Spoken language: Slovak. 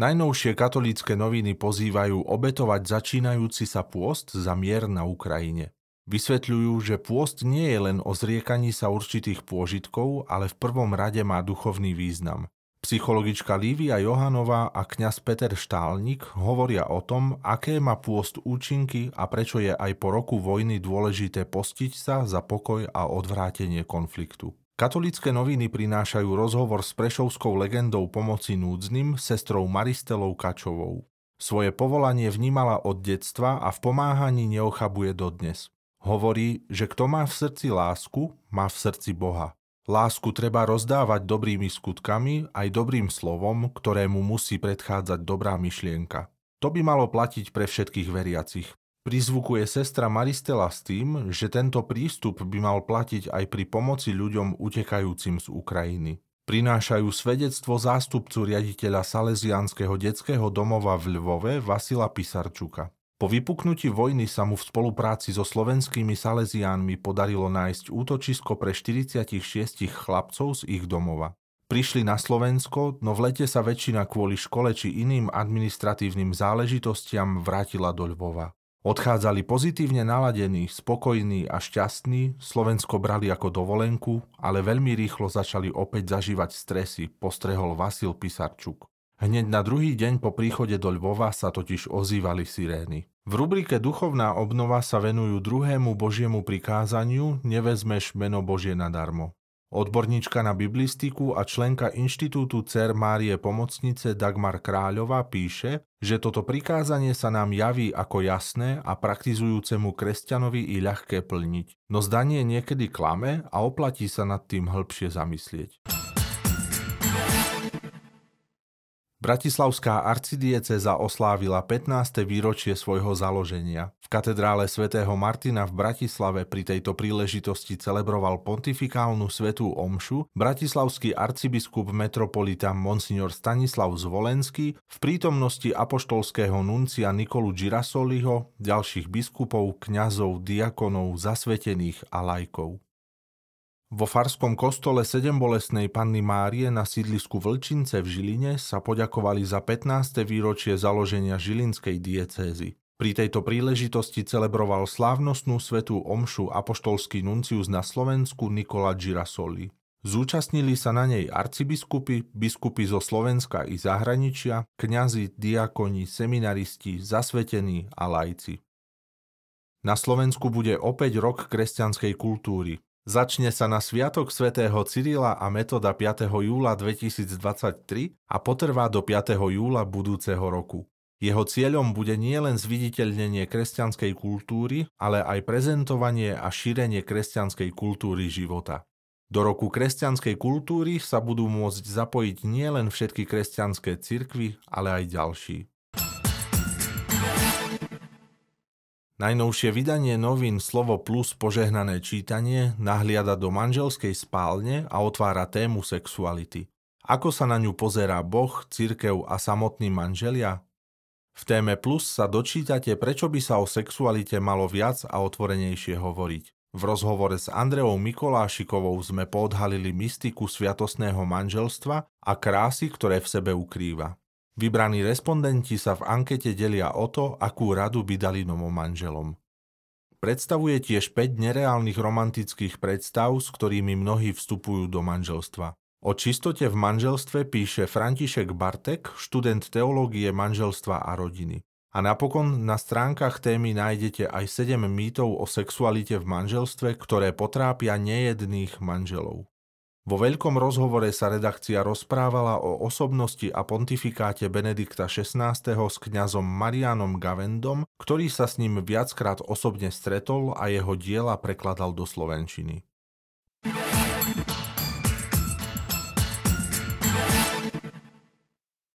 Najnovšie katolícke noviny pozývajú obetovať začínajúci sa pôst za mier na Ukrajine. Vysvetľujú, že pôst nie je len o zriekaní sa určitých pôžitkov, ale v prvom rade má duchovný význam. Psychologička Lívia Johanová a kňaz Peter Štálnik hovoria o tom, aké má pôst účinky a prečo je aj po roku vojny dôležité postiť sa za pokoj a odvrátenie konfliktu. Katolícke noviny prinášajú rozhovor s prešovskou legendou pomoci núdznym sestrou Maristelou Kačovou. Svoje povolanie vnímala od detstva a v pomáhaní neochabuje dodnes. Hovorí, že kto má v srdci lásku, má v srdci Boha. Lásku treba rozdávať dobrými skutkami aj dobrým slovom, ktorému musí predchádzať dobrá myšlienka. To by malo platiť pre všetkých veriacich. Prizvukuje sestra Maristela s tým, že tento prístup by mal platiť aj pri pomoci ľuďom utekajúcim z Ukrajiny. Prinášajú svedectvo zástupcu riaditeľa Salesianského detského domova v Lvove Vasila Pisarčuka. Po vypuknutí vojny sa mu v spolupráci so slovenskými Salesiánmi podarilo nájsť útočisko pre 46 chlapcov z ich domova. Prišli na Slovensko, no v lete sa väčšina kvôli škole či iným administratívnym záležitostiam vrátila do Lvova. Odchádzali pozitívne naladení, spokojní a šťastní, Slovensko brali ako dovolenku, ale veľmi rýchlo začali opäť zažívať stresy, postrehol Vasil Pisarčuk. Hneď na druhý deň po príchode do Lvova sa totiž ozývali sirény. V rubrike Duchovná obnova sa venujú druhému Božiemu prikázaniu Nevezmeš meno Božie nadarmo. Odborníčka na biblistiku a členka Inštitútu Cer Márie Pomocnice Dagmar Kráľová píše, že toto prikázanie sa nám javí ako jasné a praktizujúcemu kresťanovi i ľahké plniť. No zdanie niekedy klame a oplatí sa nad tým hĺbšie zamyslieť. Bratislavská arcidieceza oslávila 15. výročie svojho založenia. V katedrále svätého Martina v Bratislave pri tejto príležitosti celebroval pontifikálnu svetú omšu bratislavský arcibiskup metropolita Monsignor Stanislav Zvolenský v prítomnosti apoštolského nuncia Nikolu Girasoliho, ďalších biskupov, kňazov, diakonov, zasvetených a lajkov. Vo farskom kostole Sedembolesnej Panny Márie na sídlisku Vlčince v Žiline sa poďakovali za 15. výročie založenia Žilinskej diecézy. Pri tejto príležitosti celebroval slávnostnú svetú omšu apoštolský nuncius na Slovensku Nikola Girasoli. Zúčastnili sa na nej arcibiskupy, biskupy zo Slovenska i zahraničia, kňazi, diakoni, seminaristi, zasvetení a lajci. Na Slovensku bude opäť rok kresťanskej kultúry. Začne sa na Sviatok svätého Cyrila a Metoda 5. júla 2023 a potrvá do 5. júla budúceho roku. Jeho cieľom bude nielen zviditeľnenie kresťanskej kultúry, ale aj prezentovanie a šírenie kresťanskej kultúry života. Do roku kresťanskej kultúry sa budú môcť zapojiť nielen všetky kresťanské cirkvy, ale aj ďalší. Najnovšie vydanie novín Slovo Plus požehnané čítanie nahliada do manželskej spálne a otvára tému sexuality. Ako sa na ňu pozerá Boh, cirkev a samotní manželia? V téme Plus sa dočítate, prečo by sa o sexualite malo viac a otvorenejšie hovoriť. V rozhovore s Andreou Mikolášikovou sme poodhalili mystiku sviatosného manželstva a krásy, ktoré v sebe ukrýva. Vybraní respondenti sa v ankete delia o to, akú radu by dali novom manželom. Predstavuje tiež 5 nereálnych romantických predstav, s ktorými mnohí vstupujú do manželstva. O čistote v manželstve píše František Bartek, študent teológie manželstva a rodiny. A napokon na stránkach témy nájdete aj 7 mýtov o sexualite v manželstve, ktoré potrápia nejedných manželov. Vo veľkom rozhovore sa redakcia rozprávala o osobnosti a pontifikáte Benedikta XVI. s kňazom Marianom Gavendom, ktorý sa s ním viackrát osobne stretol a jeho diela prekladal do slovenčiny.